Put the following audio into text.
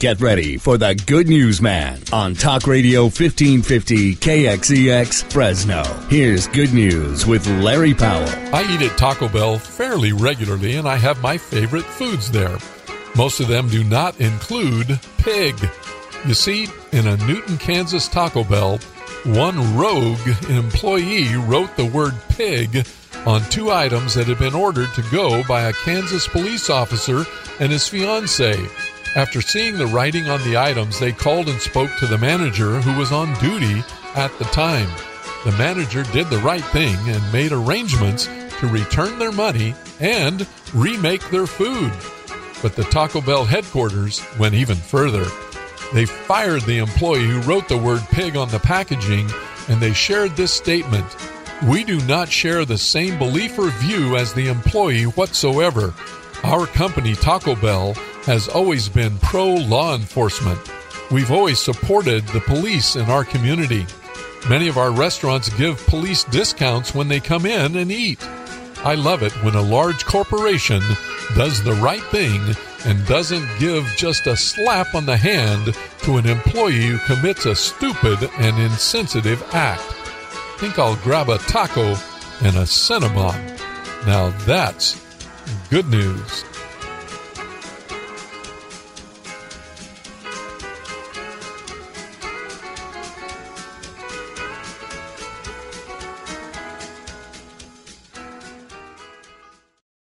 get ready for the Good News Man on Talk Radio 1550 KXEX Fresno. Here's Good News with Larry Powell. I eat at Taco Bell fairly regularly and I have my favorite foods there. Most of them do not include pig. You see, in a Newton, Kansas Taco Bell, one rogue employee wrote the word pig on two items that had been ordered to go by a Kansas police officer and his fiancee. After seeing the writing on the items, they called and spoke to the manager who was on duty at the time. The manager did the right thing and made arrangements to return their money and remake their food. But the Taco Bell headquarters went even further. They fired the employee who wrote the word pig on the packaging and they shared this statement We do not share the same belief or view as the employee whatsoever. Our company, Taco Bell, has always been pro law enforcement. We've always supported the police in our community. Many of our restaurants give police discounts when they come in and eat. I love it when a large corporation does the right thing and doesn't give just a slap on the hand to an employee who commits a stupid and insensitive act. Think I'll grab a taco and a Cinnabon. Now that's good news.